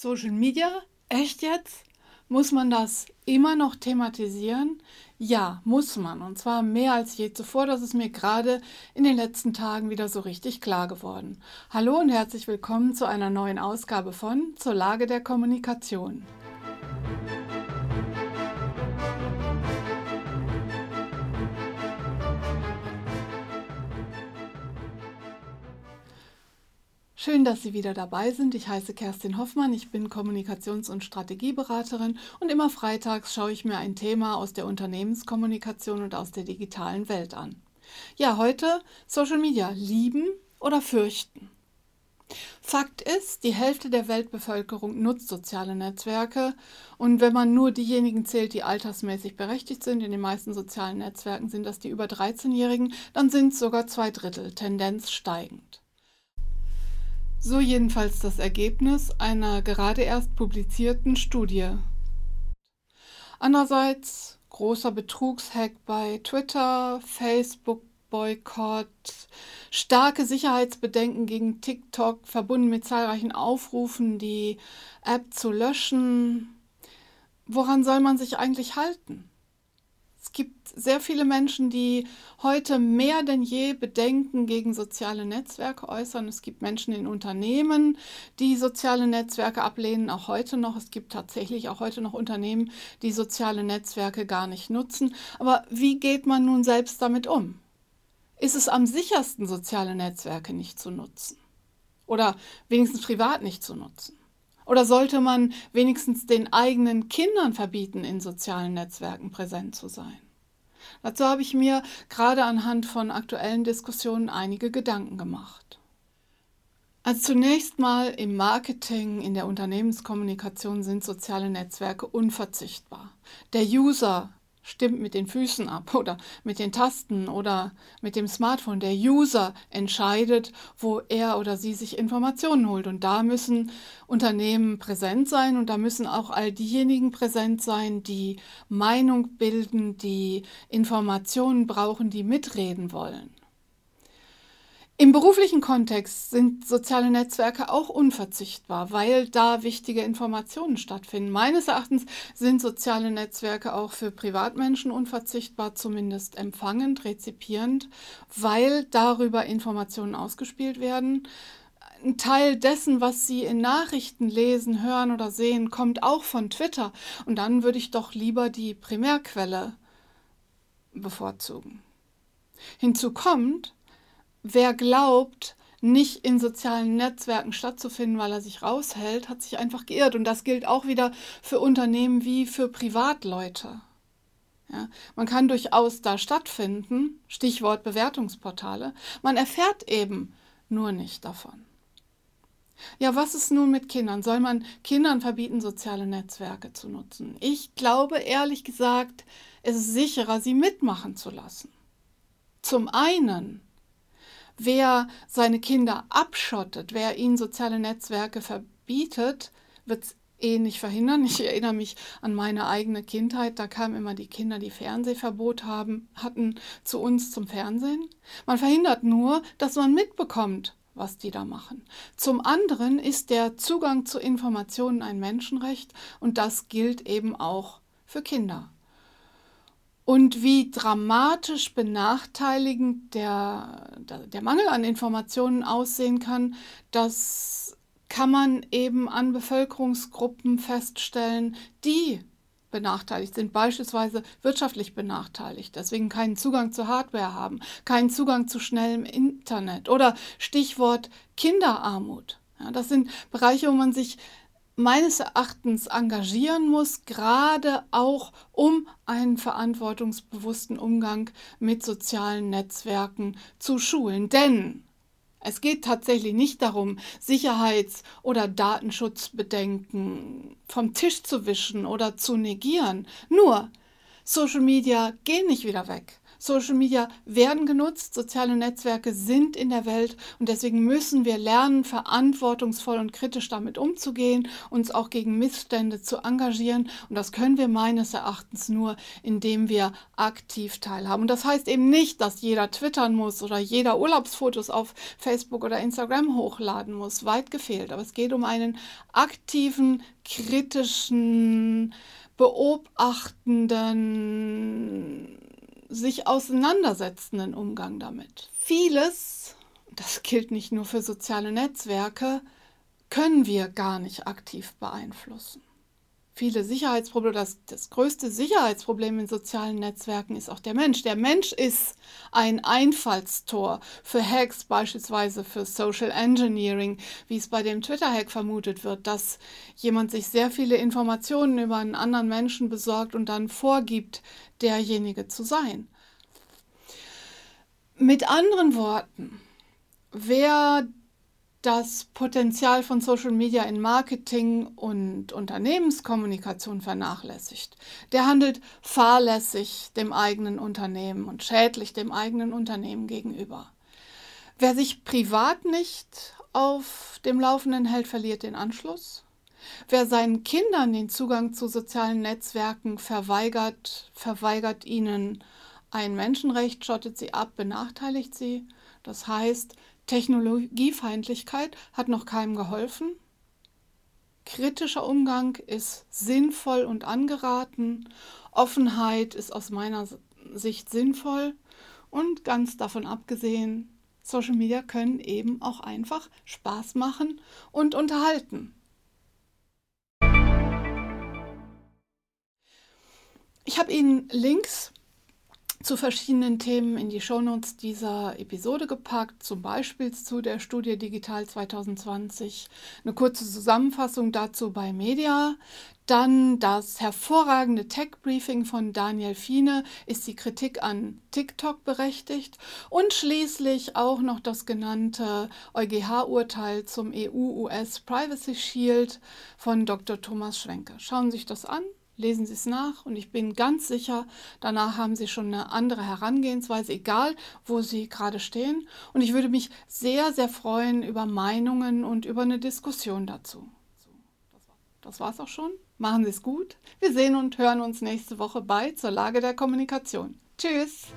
Social Media? Echt jetzt? Muss man das immer noch thematisieren? Ja, muss man. Und zwar mehr als je zuvor. Das ist mir gerade in den letzten Tagen wieder so richtig klar geworden. Hallo und herzlich willkommen zu einer neuen Ausgabe von Zur Lage der Kommunikation. Schön, dass Sie wieder dabei sind. Ich heiße Kerstin Hoffmann, ich bin Kommunikations- und Strategieberaterin und immer freitags schaue ich mir ein Thema aus der Unternehmenskommunikation und aus der digitalen Welt an. Ja, heute Social Media lieben oder fürchten. Fakt ist, die Hälfte der Weltbevölkerung nutzt soziale Netzwerke und wenn man nur diejenigen zählt, die altersmäßig berechtigt sind, in den meisten sozialen Netzwerken sind das die über 13-Jährigen, dann sind es sogar zwei Drittel, Tendenz steigend. So jedenfalls das Ergebnis einer gerade erst publizierten Studie. Andererseits großer Betrugshack bei Twitter, Facebook Boykott, starke Sicherheitsbedenken gegen TikTok, verbunden mit zahlreichen Aufrufen, die App zu löschen. Woran soll man sich eigentlich halten? Es gibt sehr viele Menschen, die heute mehr denn je Bedenken gegen soziale Netzwerke äußern. Es gibt Menschen in Unternehmen, die soziale Netzwerke ablehnen, auch heute noch. Es gibt tatsächlich auch heute noch Unternehmen, die soziale Netzwerke gar nicht nutzen. Aber wie geht man nun selbst damit um? Ist es am sichersten, soziale Netzwerke nicht zu nutzen? Oder wenigstens privat nicht zu nutzen? Oder sollte man wenigstens den eigenen Kindern verbieten, in sozialen Netzwerken präsent zu sein? Dazu habe ich mir gerade anhand von aktuellen Diskussionen einige Gedanken gemacht. Also zunächst mal im Marketing, in der Unternehmenskommunikation sind soziale Netzwerke unverzichtbar. Der User stimmt mit den Füßen ab oder mit den Tasten oder mit dem Smartphone. Der User entscheidet, wo er oder sie sich Informationen holt. Und da müssen Unternehmen präsent sein und da müssen auch all diejenigen präsent sein, die Meinung bilden, die Informationen brauchen, die mitreden wollen. Im beruflichen Kontext sind soziale Netzwerke auch unverzichtbar, weil da wichtige Informationen stattfinden. Meines Erachtens sind soziale Netzwerke auch für Privatmenschen unverzichtbar, zumindest empfangend, rezipierend, weil darüber Informationen ausgespielt werden. Ein Teil dessen, was Sie in Nachrichten lesen, hören oder sehen, kommt auch von Twitter. Und dann würde ich doch lieber die Primärquelle bevorzugen. Hinzu kommt, wer glaubt, nicht in sozialen Netzwerken stattzufinden, weil er sich raushält, hat sich einfach geirrt. Und das gilt auch wieder für Unternehmen wie für Privatleute. Ja, man kann durchaus da stattfinden, Stichwort Bewertungsportale. Man erfährt eben nur nicht davon. Ja, was ist nun mit Kindern? Soll man Kindern verbieten, soziale Netzwerke zu nutzen? Ich glaube ehrlich gesagt, es ist sicherer, sie mitmachen zu lassen. Zum einen, Wer seine Kinder abschottet, wer ihnen soziale Netzwerke verbietet, wird es eh nicht verhindern. Ich erinnere mich an meine eigene Kindheit. Da kamen immer die Kinder, die Fernsehverbot haben, hatten, zu uns zum Fernsehen. Man verhindert nur, dass man mitbekommt, was die da machen. Zum anderen ist der Zugang zu Informationen ein Menschenrecht und das gilt eben auch für Kinder und wie dramatisch benachteiligend der, der Mangel an Informationen aussehen kann, das kann man eben an Bevölkerungsgruppen feststellen, die benachteiligt sind, beispielsweise wirtschaftlich benachteiligt, deswegen keinen Zugang zu Hardware haben, keinen Zugang zu schnellem Internet oder Stichwort Kinderarmut. Ja, das sind Bereiche, wo man sich meines Erachtens engagieren muss, gerade auch um einen verantwortungsbewussten Umgang mit sozialen Netzwerken zu schulen. Denn es geht tatsächlich nicht darum, Sicherheits- oder Datenschutzbedenken vom Tisch zu wischen oder zu negieren. Nur, Social Media gehen nicht wieder weg. Social Media werden genutzt, soziale Netzwerke sind in der Welt und deswegen müssen wir lernen, verantwortungsvoll und kritisch damit umzugehen, uns auch gegen Missstände zu engagieren und das können wir meines Erachtens nur, indem wir aktiv teilhaben. Und das heißt eben nicht, dass jeder twittern muss oder jeder Urlaubsfotos auf Facebook oder Instagram hochladen muss, weit gefehlt, aber es geht um einen aktiven, kritischen, beobachtenden, sich auseinandersetzenden Umgang damit. Vieles, das gilt nicht nur für soziale Netzwerke, können wir gar nicht aktiv beeinflussen viele Sicherheitsprobleme. Das, das größte Sicherheitsproblem in sozialen Netzwerken ist auch der Mensch. Der Mensch ist ein Einfallstor für Hacks, beispielsweise für Social Engineering, wie es bei dem Twitter-Hack vermutet wird, dass jemand sich sehr viele Informationen über einen anderen Menschen besorgt und dann vorgibt, derjenige zu sein. Mit anderen Worten, wer das Potenzial von Social Media in Marketing und Unternehmenskommunikation vernachlässigt. Der handelt fahrlässig dem eigenen Unternehmen und schädlich dem eigenen Unternehmen gegenüber. Wer sich privat nicht auf dem Laufenden hält, verliert den Anschluss. Wer seinen Kindern den Zugang zu sozialen Netzwerken verweigert, verweigert ihnen ein Menschenrecht, schottet sie ab, benachteiligt sie. Das heißt, Technologiefeindlichkeit hat noch keinem geholfen. Kritischer Umgang ist sinnvoll und angeraten. Offenheit ist aus meiner Sicht sinnvoll. Und ganz davon abgesehen, Social Media können eben auch einfach Spaß machen und unterhalten. Ich habe Ihnen Links zu verschiedenen Themen in die Shownotes dieser Episode gepackt, zum Beispiel zu der Studie Digital 2020, eine kurze Zusammenfassung dazu bei Media, dann das hervorragende Tech-Briefing von Daniel Fiene, ist die Kritik an TikTok berechtigt und schließlich auch noch das genannte EuGH-Urteil zum EU-US Privacy Shield von Dr. Thomas Schwenke. Schauen Sie sich das an, lesen Sie es nach und ich bin ganz sicher, danach haben Sie schon eine andere Herangehensweise, egal wo Sie gerade stehen. Und ich würde mich sehr, sehr freuen über Meinungen und über eine Diskussion dazu. Das war es auch schon. Machen Sie es gut. Wir sehen und hören uns nächste Woche bei zur Lage der Kommunikation. Tschüss.